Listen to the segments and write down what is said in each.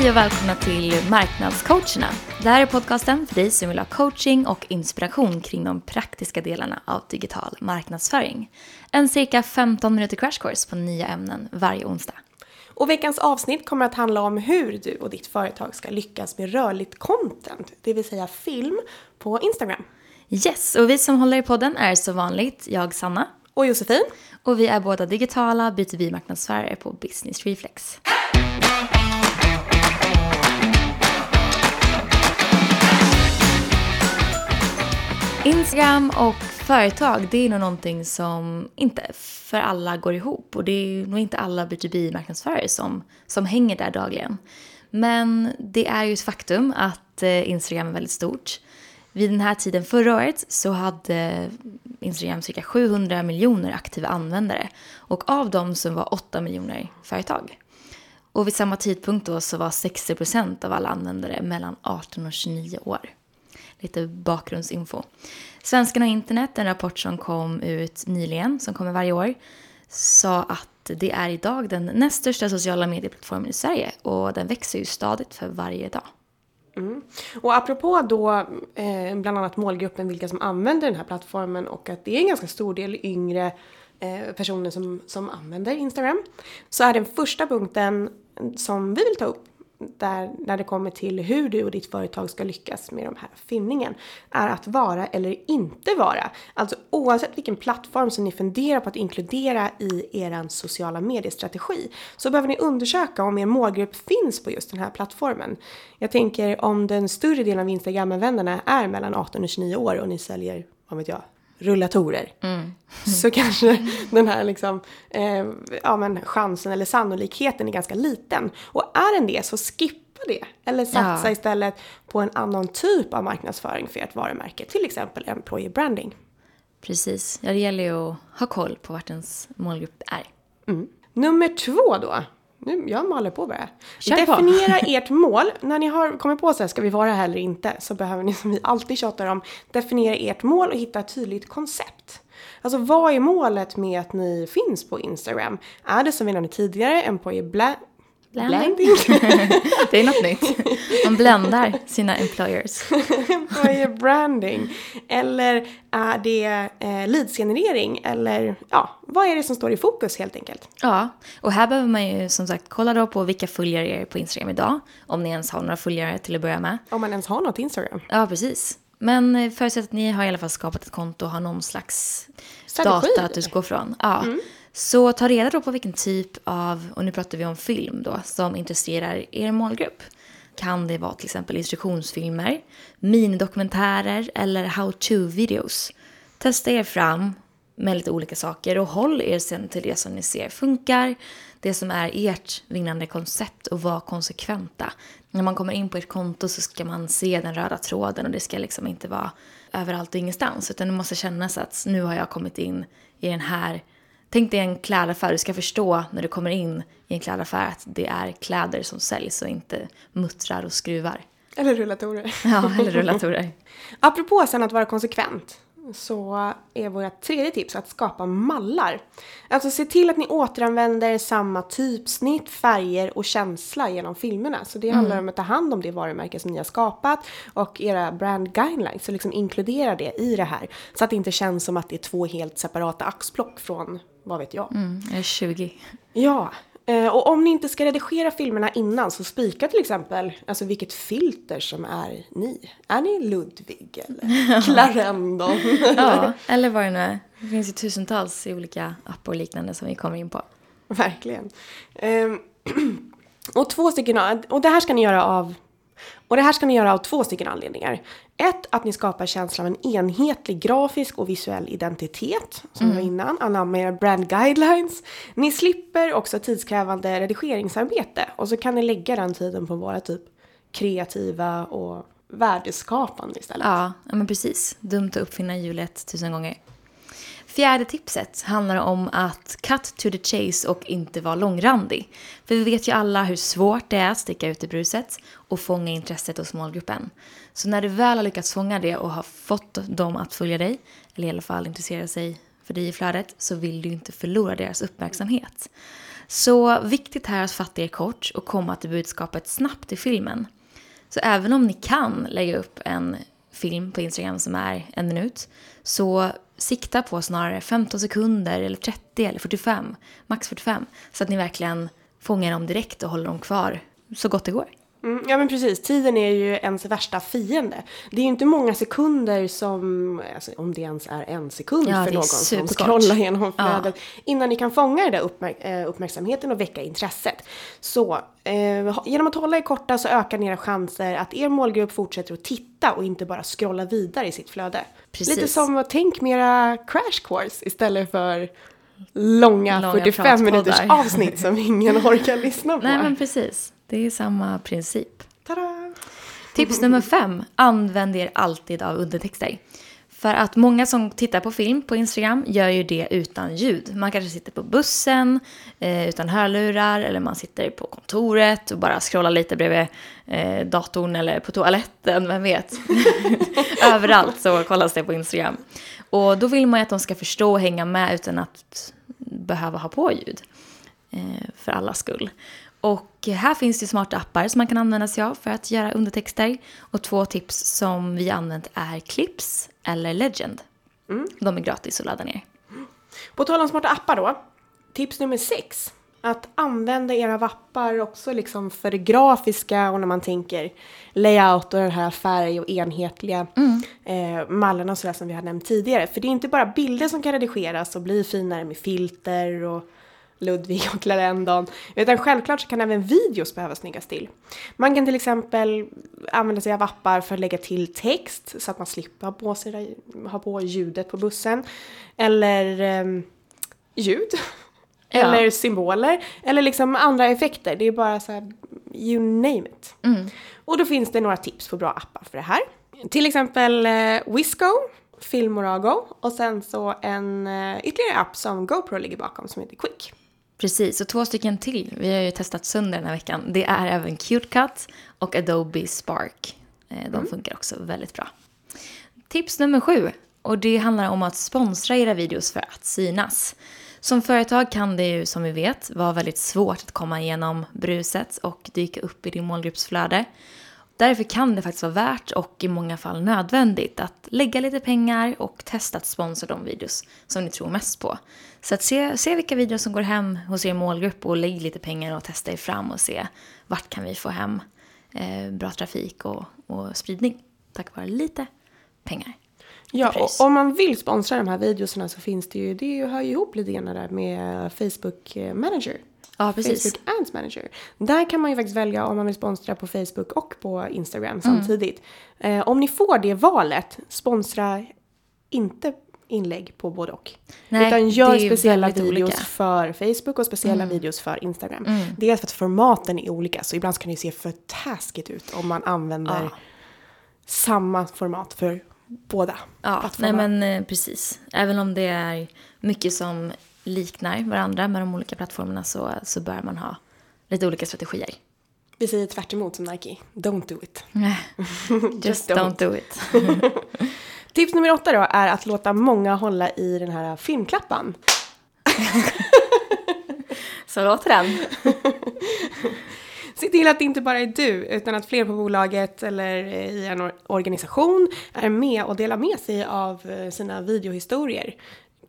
Hej och välkomna till Marknadscoacherna. Det här är podcasten för dig som vill ha coaching och inspiration kring de praktiska delarna av digital marknadsföring. En cirka 15 minuter crash course på nya ämnen varje onsdag. Och veckans avsnitt kommer att handla om hur du och ditt företag ska lyckas med rörligt content, det vill säga film, på Instagram. Yes, och vi som håller i podden är så vanligt jag Sanna. Och Josefin. Och vi är båda digitala B2B-marknadsförare på Business Reflex. Instagram och företag, det är nog någonting som inte för alla går ihop. Och det är nog inte alla B2B-marknadsförare som, som hänger där dagligen. Men det är ju ett faktum att eh, Instagram är väldigt stort. Vid den här tiden förra året så hade Instagram cirka 700 miljoner aktiva användare. Och av dem så var 8 miljoner företag. Och vid samma tidpunkt då så var 60 procent av alla användare mellan 18 och 29 år lite bakgrundsinfo. Svenskarna och internet, en rapport som kom ut nyligen, som kommer varje år, sa att det är idag den näst största sociala medieplattformen i Sverige och den växer ju stadigt för varje dag. Mm. Och apropå då eh, bland annat målgruppen, vilka som använder den här plattformen och att det är en ganska stor del yngre eh, personer som, som använder Instagram. Så är den första punkten som vi vill ta upp där, när det kommer till hur du och ditt företag ska lyckas med de här filmningen är att vara eller inte vara. Alltså oavsett vilken plattform som ni funderar på att inkludera i er sociala mediestrategi så behöver ni undersöka om er målgrupp finns på just den här plattformen. Jag tänker om den större delen av Instagram-användarna är mellan 18 och 29 år och ni säljer, vad vet jag, rullatorer. Mm. så kanske den här liksom, eh, ja, men chansen eller sannolikheten är ganska liten. Och är den det så skippa det. Eller satsa ja. istället på en annan typ av marknadsföring för ert varumärke. Till exempel employer branding. Precis, ja, det gäller ju att ha koll på vart ens målgrupp är. Mm. Nummer två då nu, jag maler på bara. Kör Definiera på. ert mål. När ni har kommit på så här, ska vi vara här eller inte? Så behöver ni, som vi alltid tjatar om, definiera ert mål och hitta ett tydligt koncept. Alltså vad är målet med att ni finns på Instagram? Är det som vi nämnde tidigare, en Blending. det är något nytt. Man bländar sina employers. Employer branding. Eller är det eh, leadsgenerering? Eller ja, vad är det som står i fokus helt enkelt? Ja, och här behöver man ju som sagt kolla då på vilka följare är på Instagram idag. Om ni ens har några följare till att börja med. Om man ens har något Instagram. Ja, precis. Men eh, förutsatt att ni har i alla fall skapat ett konto och har någon slags Strategi. data att utgå från. Ja. Mm. Så ta reda då på vilken typ av, och nu pratar vi om film då, som intresserar er målgrupp. Kan det vara till exempel instruktionsfilmer, minidokumentärer eller how-to-videos? Testa er fram med lite olika saker och håll er sen till det som ni ser funkar, det som är ert vinnande koncept och var konsekventa. När man kommer in på ert konto så ska man se den röda tråden och det ska liksom inte vara överallt och ingenstans utan det måste kännas att nu har jag kommit in i den här Tänk dig en klädaffär, du ska förstå när du kommer in i en klädaffär att det är kläder som säljs och inte muttrar och skruvar. Eller rullatorer. Ja, eller rullatorer. Apropå sen att vara konsekvent så är vårt tredje tips att skapa mallar. Alltså se till att ni återanvänder samma typsnitt, färger och känsla genom filmerna. Så det mm. handlar om att ta hand om det varumärke som ni har skapat och era brand guidelines. Så liksom inkludera det i det här. Så att det inte känns som att det är två helt separata axplock från, vad vet jag. Mm, 20. Ja, Eh, och om ni inte ska redigera filmerna innan så spika till exempel alltså vilket filter som är ni. Är ni Ludvig eller Clarendon? ja, eller vad det nu är. Det finns ju tusentals i olika appar och liknande som vi kommer in på. Verkligen. Um, och två stycken, och det här ska ni göra av och det här ska ni göra av två stycken anledningar. Ett, att ni skapar känslan av en enhetlig grafisk och visuell identitet, som mm. var innan, anamma era brand guidelines. Ni slipper också tidskrävande redigeringsarbete och så kan ni lägga den tiden på vara typ kreativa och värdeskapande istället. Ja, men precis. Dumt att uppfinna hjulet tusen gånger. Fjärde tipset handlar om att cut to the chase och inte vara långrandig. För vi vet ju alla hur svårt det är att sticka ut i bruset och fånga intresset hos målgruppen. Så när du väl har lyckats fånga det och har fått dem att följa dig, eller i alla fall intressera sig för dig i flödet, så vill du inte förlora deras uppmärksamhet. Så viktigt här är att fatta er kort och komma till budskapet snabbt i filmen. Så även om ni kan lägga upp en film på Instagram som är en minut, så sikta på snarare 15 sekunder eller 30 eller 45, max 45, så att ni verkligen fångar dem direkt och håller dem kvar så gott det går. Mm, ja men precis, tiden är ju ens värsta fiende. Det är ju inte många sekunder som, alltså, om det ens är en sekund Ja, för någon som scrollar genom flödet, innan ni kan fånga den där uppmärk eh, uppmärksamheten och väcka intresset. Så eh, genom att hålla er korta så ökar ni era chanser att er målgrupp fortsätter att titta och inte bara scrolla vidare i sitt flöde. Precis. Lite som att tänk mera crash course istället för långa, Långa 45 minuters avsnitt som ingen orkar lyssna på. Nej men precis, det är samma princip. Tada! Tips nummer fem, använd er alltid av undertexter. För att många som tittar på film på Instagram gör ju det utan ljud. Man kanske sitter på bussen eh, utan hörlurar eller man sitter på kontoret och bara scrollar lite bredvid eh, datorn eller på toaletten, vem vet. Överallt så kollas det på Instagram. Och då vill man ju att de ska förstå och hänga med utan att behöva ha på ljud. Eh, för allas skull. Och här finns det smarta appar som man kan använda sig av för att göra undertexter. Och två tips som vi använt är Clips eller Legend. De är gratis att ladda ner. På tal om smarta appar då. Tips nummer sex. Att använda era appar också liksom för det grafiska och när man tänker layout och den här färg och enhetliga eh, mallarna och sådär som vi har nämnt tidigare. För det är inte bara bilder som kan redigeras och bli finare med filter och Ludvig och Clarendon. Utan självklart så kan även videos behöva snyggas till. Man kan till exempel använda sig av appar för att lägga till text så att man slipper ha på, sig, ha på ljudet på bussen. Eller ehm, ljud. Ja. Eller symboler. Eller liksom andra effekter. Det är bara så här, you name it. Och då finns det några tips på bra appar för det här. Till exempel eh, Wisco, Filmorago och sen så en eh, ytterligare app som GoPro ligger bakom som heter Quick. Precis, och två stycken till. Vi har ju testat sönder den här veckan. Det är även CuteCut och Adobe Spark. Eh, De funkar också väldigt bra. Tips nummer sju. Och det handlar om att sponsra era videos för att synas. Som företag kan det ju, som vi vet, vara väldigt svårt att komma igenom bruset och dyka upp i din målgruppsflöde. Därför kan det faktiskt vara värt och i många fall nödvändigt att lägga lite pengar och testa att sponsra de videos som ni tror mest på. Så att se, se vilka videos som går hem hos er målgrupp och lägg lite pengar och testa er fram och se vart kan vi få hem eh, bra trafik och, och spridning tack vare lite pengar. Ja, och om man vill sponsra de här videorna så finns det ju, det hör ju ihop lite grann där med Facebook eh, Manager. Ja, precis. Facebook Ads Manager. Där kan man ju faktiskt välja om man vill sponsra på Facebook och på Instagram samtidigt. Eh, om ni får det valet, sponsra inte inlägg på både och. Nej, Utan gör är speciella videos olika. Mm. för Facebook och speciella videos för Instagram. Dels för att formaten är olika, så ibland kan det se för taskigt ut om man använder Ja. samma format för båda Ja, nej men eh, precis. Även om det är mycket som liknar varandra med de olika plattformarna så, så bör man ha lite olika strategier. Vi säger tvärt som Nike. Don't do it. Just don't. don't do it. Tips nummer åtta då är att låta många hålla i den här filmklappan. Så låter den. Se till att det inte bara är du, utan att fler på bolaget eller i en or- organisation är med och delar med sig av eh, sina videohistorier.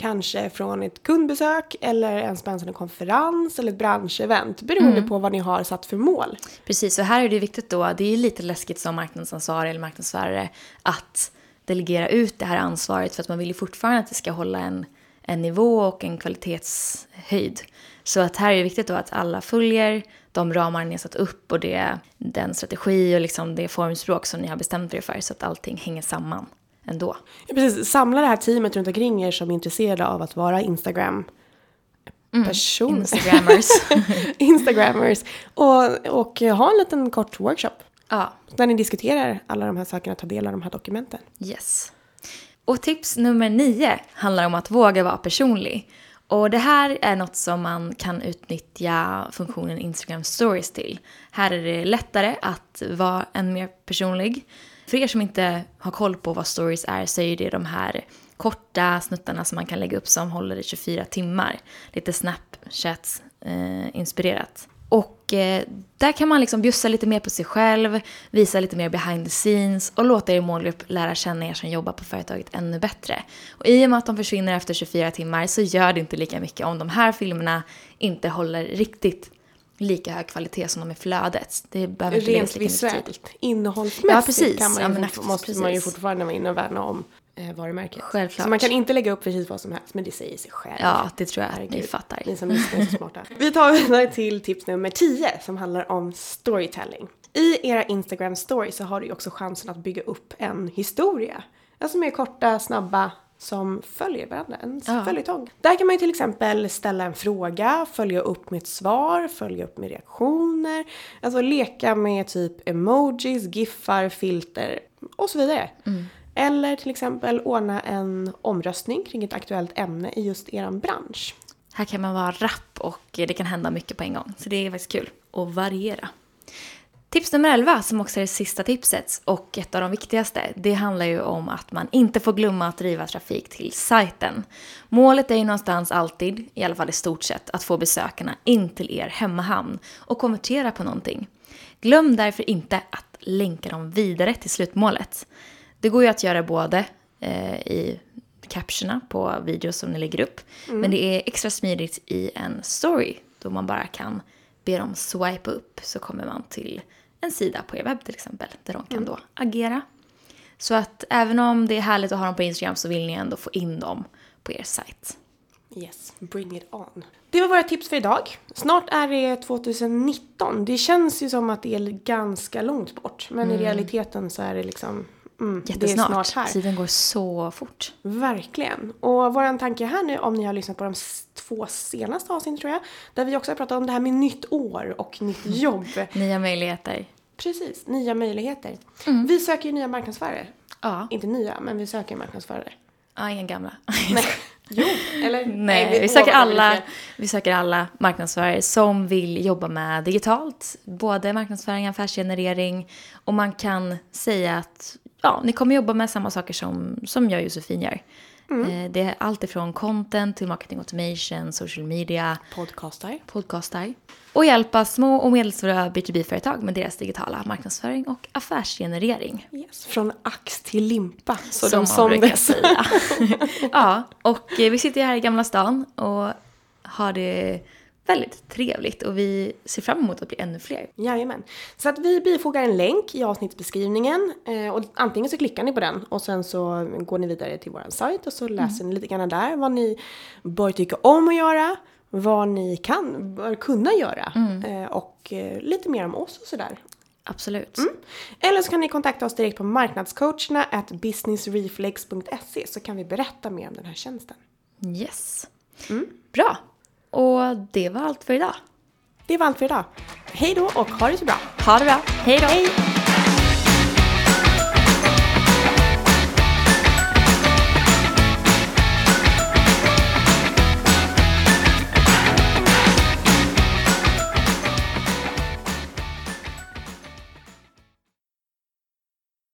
Kanske från ett kundbesök eller en spännande konferens eller ett branschevent, beroende på vad ni har satt för mål. Precis, och här är det viktigt då, det är lite läskigt som marknadsansvarig eller marknadsförare att delegera ut det här ansvaret för att man vill ju fortfarande att det ska hålla en, en nivå och en kvalitetshöjd. Så att här är det viktigt då att alla följer de ramar ni har satt upp och det, den strategi och liksom det formspråk som ni har bestämt er för så att allting hänger samman ändå. Ja, precis, samla det här teamet runt omkring er som är intresserade av att vara Instagram person. Instagrammers. Instagrammers. Och, och ha en liten kort workshop. ja, Där ni diskuterar alla de här sakerna, ta del av de här dokumenten. Yes. Och tips nummer nio handlar om att våga vara personlig. Och det här är något som man kan utnyttja funktionen Instagram stories till. Här är det lättare att vara än mer personlig. För er som inte har koll på vad stories är så är det de här korta snuttarna som man kan lägga upp som håller i 24 timmar. Lite Snapchat-inspirerat. Eh, och eh, där kan man liksom bjussa lite mer på sig själv, visa lite mer behind the scenes och låta er målgrupp lära känna er som jobbar på företaget ännu bättre. Och i och med att de försvinner efter 24 timmar så gör det inte lika mycket om de här filmerna inte håller riktigt lika hög kvalitet som de i flödet. Det behöver inte Rent visuellt, innehållsmässigt ja, precis. kan man ju, ja, måste precis. man ju fortfarande vara inne och värna om eh, varumärket. Självklart. Så man kan inte lägga upp precis vad som helst, men det säger sig själv. Ja, det tror jag Herregud. ni fattar. Ni som är så smarta. Vi tar vidare till tips nummer 10 som handlar om storytelling. I era Instagram stories så har du ju också chansen att bygga upp en historia. Alltså mer korta, snabba som följer varandra, en ja. följetong. Där kan man ju till exempel ställa en fråga, följa upp med ett svar, följa upp med reaktioner, alltså leka med typ emojis, giffar, filter och så vidare. Mm. Eller till exempel ordna en omröstning kring ett aktuellt ämne i just er bransch. Här kan man vara rapp och det kan hända mycket på en gång. Så det är faktiskt kul att variera. Tips nummer 11, som också är det sista tipset och ett av de viktigaste, det handlar ju om att man inte får glömma att driva trafik till sajten. Målet är ju någonstans alltid, i alla fall i stort sett, att få besökarna in till er hemmahamn och konvertera på någonting. Glöm därför inte att länka dem vidare till slutmålet. Det går ju att göra både eh, i captionerna på videos som ni lägger upp, mm. men det är extra smidigt i en story då man bara kan be dem swipa upp så kommer man till en sida på er webb till exempel där de kan mm. då agera. Så att även om det är härligt att ha dem på Instagram så vill ni ändå få in dem på er sajt. Yes, bring it on. Det var våra tips för idag. Snart är det 2019. Det känns ju som att det är ganska långt bort. Men mm. i realiteten så är det liksom Mm, Jättesnart. Det är snart här. Tiden går så fort. Verkligen. Och vår tanke här nu, om ni har lyssnat på de två senaste avsnitten tror jag, där vi också har pratat om det här med nytt år och nytt mm. jobb. nya möjligheter. Precis, nya möjligheter. Mm. Vi söker ju nya marknadsförare. Ja. Inte nya, men vi söker marknadsförare. Ja, inga gamla. Nej. Jo, eller? Nej, Nej vi, vi, söker alla, vi söker alla marknadsförare som vill jobba med digitalt. Både marknadsföring, affärsgenerering och man kan säga att ja, ni kommer jobba med samma saker som, som jag och Josefin gör. Mm. Eh, det är allt ifrån content till marketing automation, social media. Podcastar. Podcastar. Och hjälpa små och medelstora B2B-företag med deras digitala marknadsföring och affärsgenerering. Yes. Från ax till limpa, så som de som brukar säga. ja, och eh, vi sitter här i Gamla stan och har det väldigt trevligt och vi ser fram emot att bli ännu fler. Jajamän. Så att vi bifogar en länk i avsnittsbeskrivningen eh, och antingen så klickar ni på den och sen så går ni vidare till vår sajt och så läser mm. ni lite grann där vad ni bör tycka om att göra, vad ni kan, bör kunna göra mm. eh, och eh, lite mer om oss och sådär. Absolut. Mm. Eller så kan ni kontakta oss direkt på marknadscoacherna at businessreflex.se så kan vi berätta mer om den här tjänsten. Yes. Mm. Bra. Och det var allt för idag. Det var allt för idag. Hej då och ha det så bra. Ha det bra. Hej då. Hej.